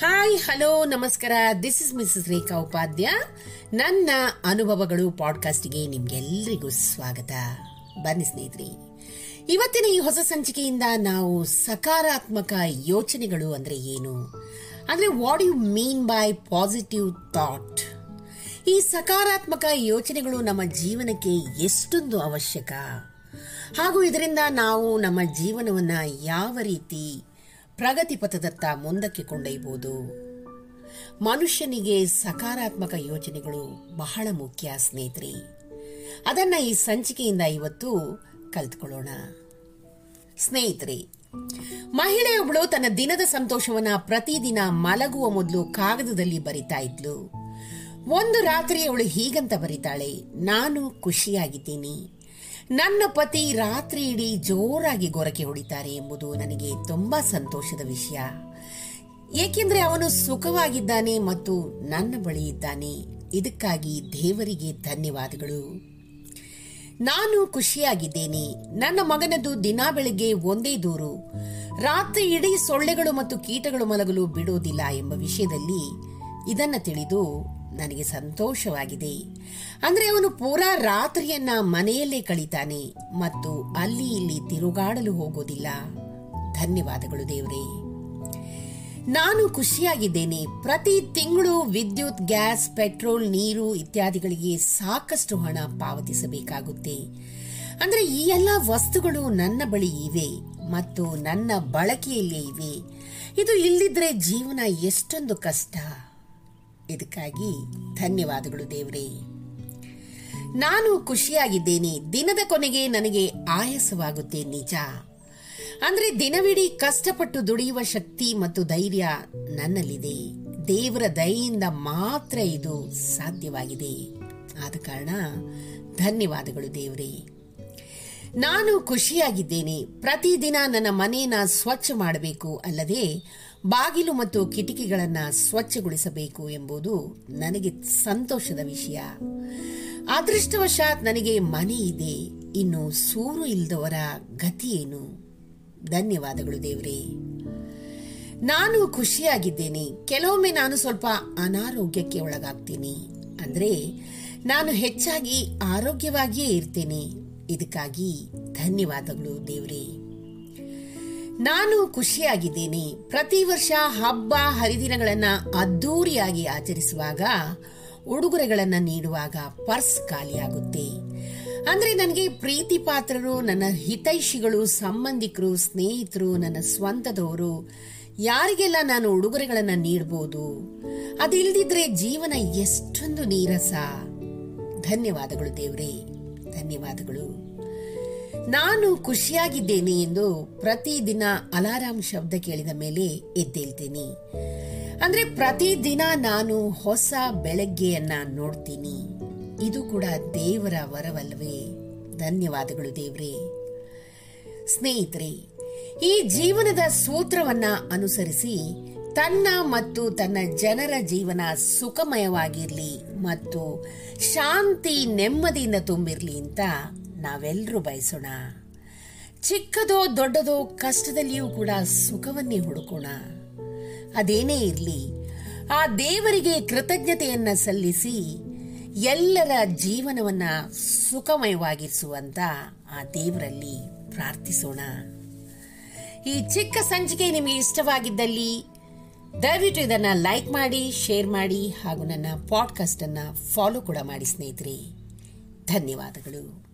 Hello ನಮಸ್ಕಾರ. This is Mrs Rekha Upadhya ನನ್ನ ಅನುಭವಗಳು ಪಾಡ್ಕಾಸ್ಟ್ಗೆ ನಿಮ್ಗೆಲ್ರಿಗೂ ಸ್ವಾಗತ. ಬನ್ನಿ ಸ್ನೇಹಿತರೆ. ಇವತ್ತಿನ ಈ ಹೊಸ ಸಂಚಿಕೆಯಿಂದ ನಾವು ಸಕಾರಾತ್ಮಕ ಯೋಚನೆಗಳು ಅಂದ್ರೆ ಏನು? ಅಂದ್ರೆ what you mean by positive thought ಈ ಸಕಾರಾತ್ಮಕ ಯೋಚನೆಗಳು ನಮ್ಮ ಜೀವನಕ್ಕೆ ಎಷ್ಟೊಂದು ಅವಶ್ಯಕ? ಹಾಗೂ ಇದರಿಂದ ನಾವು ನಮ್ಮ ಜೀವನವನ್ನ ಯಾವ ರೀತಿ ಪ್ರಗತಿ ಪಥದತ್ತ ಮುಂದಕ್ಕೆ ಕೊಂಡೊಯ್ಯಬಹುದು ಮನುಷ್ಯನಿಗೆ ಸಕಾರಾತ್ಮಕ ಯೋಚನೆಗಳು ಬಹಳ ಮುಖ್ಯ, ಸ್ನೇಹಿತರಿ. ಅದನ್ನ ಈ ಸಂಚಿಕೆಯಿಂದ ಇವತ್ತು ಕಲ್ತ್ಕೊಳ್ಳೋಣ. ಸ್ನೇಹಿತರೆ ಮಹಿಳೆಯೊಬ್ಬಳು ತನ್ನ ದಿನದ ಸಂತೋಷವನ್ನ ಪ್ರತಿದಿನ ಮಲಗುವ ಮೊದಲು ಕಾಗದದಲ್ಲಿ ಬರಿತಾ ಇದ್ಲು. ಒಂದು ರಾತ್ರಿ ಅವಳು ಹೀಗಂತ ಬರೀತಾಳೆ, ನಾನು ಖುಷಿಯಾಗಿದ್ದೀನಿ. ನನ್ನ ಪತಿ ರಾತ್ರಿ ಇಡೀ ಜೋರಾಗಿ ಗೊರಕೆ ಹೊಡಿತಾರೆ ಎಂಬುದು ನನಗೆ ತುಂಬಾ ಸಂತೋಷದ ವಿಷಯ. ಏಕೆಂದ್ರೆ ಅವನು ಸುಖವಾಗಿದ್ದಾನೆ ಮತ್ತು ನನ್ನ ಬಳಿ ಇದ್ದಾನೆ. ಇದಕ್ಕಾಗಿ ದೇವರಿಗೆ ಧನ್ಯವಾದಗಳು. ನಾನು ಖುಷಿಯಾಗಿದ್ದೇನೆ. ನನ್ನ ಮಗನದು ದಿನಾ ಬೆಳಿಗ್ಗೆ ಒಂದೇ ದೂರು. ರಾತ್ರಿ ಇಡೀ ಸೊಳ್ಳೆಗಳು ಮತ್ತು ಕೀಟಗಳು ಮಲಗಲು ಬಿಡೋದಿಲ್ಲ ಎಂಬ ವಿಷಯದಲ್ಲಿ ಇದನ್ನು ತಿಳಿದು ನನಗೆ ಸಂತೋಷವಾಗಿದೆ. ಅಂದ್ರೆ ಅವನು ಪೂರಾ ರಾತ್ರಿಯನ್ನ ಮನೆಯಲ್ಲೇ ಕಳೀತಾನೆ ಮತ್ತು ಅಲ್ಲಿ ಇಲ್ಲಿ ತಿರುಗಾಡಲು ಹೋಗೋದಿಲ್ಲ. ಧನ್ಯವಾದಗಳು ದೇವರೇ. ನಾನು ಖುಷಿಯಾಗಿದ್ದೇನೆ. ಪ್ರತಿ ತಿಂಗಳು ವಿದ್ಯುತ್, ಗ್ಯಾಸ್, ಪೆಟ್ರೋಲ್, ನೀರು ಇತ್ಯಾದಿಗಳಿಗೆ ಸಾಕಷ್ಟು ಹಣ ಪಾವತಿಸಬೇಕಾಗುತ್ತೆ. ಅಂದ್ರೆ ಈ ಎಲ್ಲ ವಸ್ತುಗಳು ನನ್ನ ಬಳಿ ಇವೆ ಮತ್ತು ನನ್ನ ಬಳಕೆಯಲ್ಲೇ ಇವೆ. ಇದು ಇಲ್ಲದಿದ್ರೆ ಜೀವನ ಎಷ್ಟೊಂದು ಕಷ್ಟ. ಇದಕ್ಕಾಗಿ ಧನ್ಯವಾದಗಳು ದೇವರೇ. ನಾನು ಖುಷಿಯಾಗಿದ್ದೇನೆ. ದಿನದ ಕೊನೆಗೆ ನನಗೆ ಆಯಾಸವಾಗುತ್ತೆ ನಿಜ. ಅಂದ್ರೆ ದಿನವಿಡೀ ಕಷ್ಟಪಟ್ಟು ದುಡಿಯುವ ಶಕ್ತಿ ಮತ್ತು ಧೈರ್ಯ ನನ್ನಲ್ಲಿದೆ. ದೇವರ ದಯೆಯಿಂದ ಮಾತ್ರ ಇದು ಸಾಧ್ಯವಾಗಿದೆ. ಆದ ಕಾರಣ ಧನ್ಯವಾದಗಳು ದೇವರೇ. ನಾನು ಖುಷಿಯಾಗಿದ್ದೇನೆ. ಪ್ರತಿದಿನ ನನ್ನ ಮನೆಯನ್ನ ಸ್ವಚ್ಛ ಮಾಡಬೇಕು. ಅಲ್ಲದೆ ಬಾಗಿಲು ಮತ್ತು ಕಿಟಕಿಗಳನ್ನು ಸ್ವಚ್ಛಗೊಳಿಸಬೇಕು ಎಂಬುದು ನನಗೆ ಸಂತೋಷದ ವಿಷಯ. ಅದೃಷ್ಟವಶಾತ್ ನನಗೆ ಮನೆ ಇದೆ. ಇನ್ನು ಸೂರು ಇಲ್ಲದವರ ಗತಿಯೇನು ಧನ್ಯವಾದಗಳು ದೇವರೇ. ನಾನು ಖುಷಿಯಾಗಿದ್ದೇನೆ. ಕೆಲವೊಮ್ಮೆ ನಾನು ಸ್ವಲ್ಪ ಅನಾರೋಗ್ಯಕ್ಕೆ ಒಳಗಾಗ್ತೀನಿ. ಅಂದ್ರೆ ನಾನು ಹೆಚ್ಚಾಗಿ ಆರೋಗ್ಯವಾಗಿಯೇ ಇರ್ತೇನೆ. ಇದಕ್ಕಾಗಿ ಧನ್ಯವಾದಗಳು ದೇವ್ರೇ. ನಾನು ಖುಷಿಯಾಗಿದ್ದೇನೆ. ಪ್ರತಿ ವರ್ಷ ಹಬ್ಬ, ಹರಿದಿನಗಳನ್ನು ಅದ್ದೂರಿಯಾಗಿ ಆಚರಿಸುವಾಗ ಉಡುಗೊರೆಗಳನ್ನು ನೀಡುವಾಗ ಪರ್ಸ್ ಖಾಲಿಯಾಗುತ್ತೆ. ಅಂದ್ರೆ ನನಗೆ ಪ್ರೀತಿ ಪಾತ್ರರು, ನನ್ನ ಹಿತೈಷಿಗಳು, ಸಂಬಂಧಿಕರು, ಸ್ನೇಹಿತರು, ನನ್ನ ಸ್ವಂತದವರು, ಯಾರಿಗೆಲ್ಲ ನಾನು ಉಡುಗೊರೆಗಳನ್ನು ನೀಡಬಹುದು ಅದಿಲ್ದಿದ್ರೆ ಜೀವನ ಎಷ್ಟೊಂದು ನೀರಸ. ಧನ್ಯವಾದಗಳು ದೇವ್ರೆ. ಧನ್ಯವಾದಗಳು. ನಾನು ಖುಷಿಯಾಗಿದ್ದೇನೆ ಎಂದು ಪ್ರತಿದಿನ ಅಲಾರಾಂ ಶಬ್ದ ಕೇಳಿದ ಮೇಲೆ ಎದ್ದೇಳ್ತೀನಿ. ಅಂದ್ರೆ ಪ್ರತಿದಿನ ನಾನು ಹೊಸ ಬೆಳಗ್ಗೆಯನ್ನ ನೋಡ್ತೀನಿ. ಇದು ಕೂಡ ದೇವರ ವರವಲ್ವೇ. ಧನ್ಯವಾದಗಳು ದೇವ್ರೇ. ಸ್ನೇಹಿತರೆ, ಈ ಜೀವನದ ಸೂತ್ರವನ್ನ ಅನುಸರಿಸಿ ತನ್ನ ಮತ್ತು ತನ್ನ ಜನರ ಜೀವನ ಸುಖಮಯವಾಗಿರಲಿ ಮತ್ತು ಶಾಂತಿ ನೆಮ್ಮದಿಯಿಂದ ತುಂಬಿರಲಿ ಅಂತ ನಾವೆಲ್ಲರೂ ಬಯಸೋಣ. ಚಿಕ್ಕದೋ ದೊಡ್ಡದೋ ಕಷ್ಟದಲ್ಲಿಯೂ ಕೂಡ ಸುಖವನ್ನೇ ಹುಡುಕೋಣ. ಅದೇನೇ ಇರಲಿ, ಆ ದೇವರಿಗೆ ಕೃತಜ್ಞತೆಯನ್ನ ಸಲ್ಲಿಸಿ ಎಲ್ಲರ ಜೀವನವನ್ನ ಸುಖಮಯವಾಗಿರಿಸುವಂತ ಆ ದೇವರಲ್ಲಿ ಪ್ರಾರ್ಥಿಸೋಣ. ಈ ಚಿಕ್ಕ ಸಂಚಿಕೆ ನಿಮಗೆ ಇಷ್ಟವಾಗಿದ್ದಲ್ಲಿ ದಯವಿಟ್ಟು ಇದನ್ನ ಲೈಕ್ ಮಾಡಿ, ಶೇರ್ ಮಾಡಿ ಹಾಗೂ ನನ್ನ ಪಾಡ್ಕಾಸ್ಟ್ ಅನ್ನ ಫಾಲೋ ಕೂಡ ಮಾಡಿ ಸ್ನೇಹಿತರೆ. ಧನ್ಯವಾದಗಳು.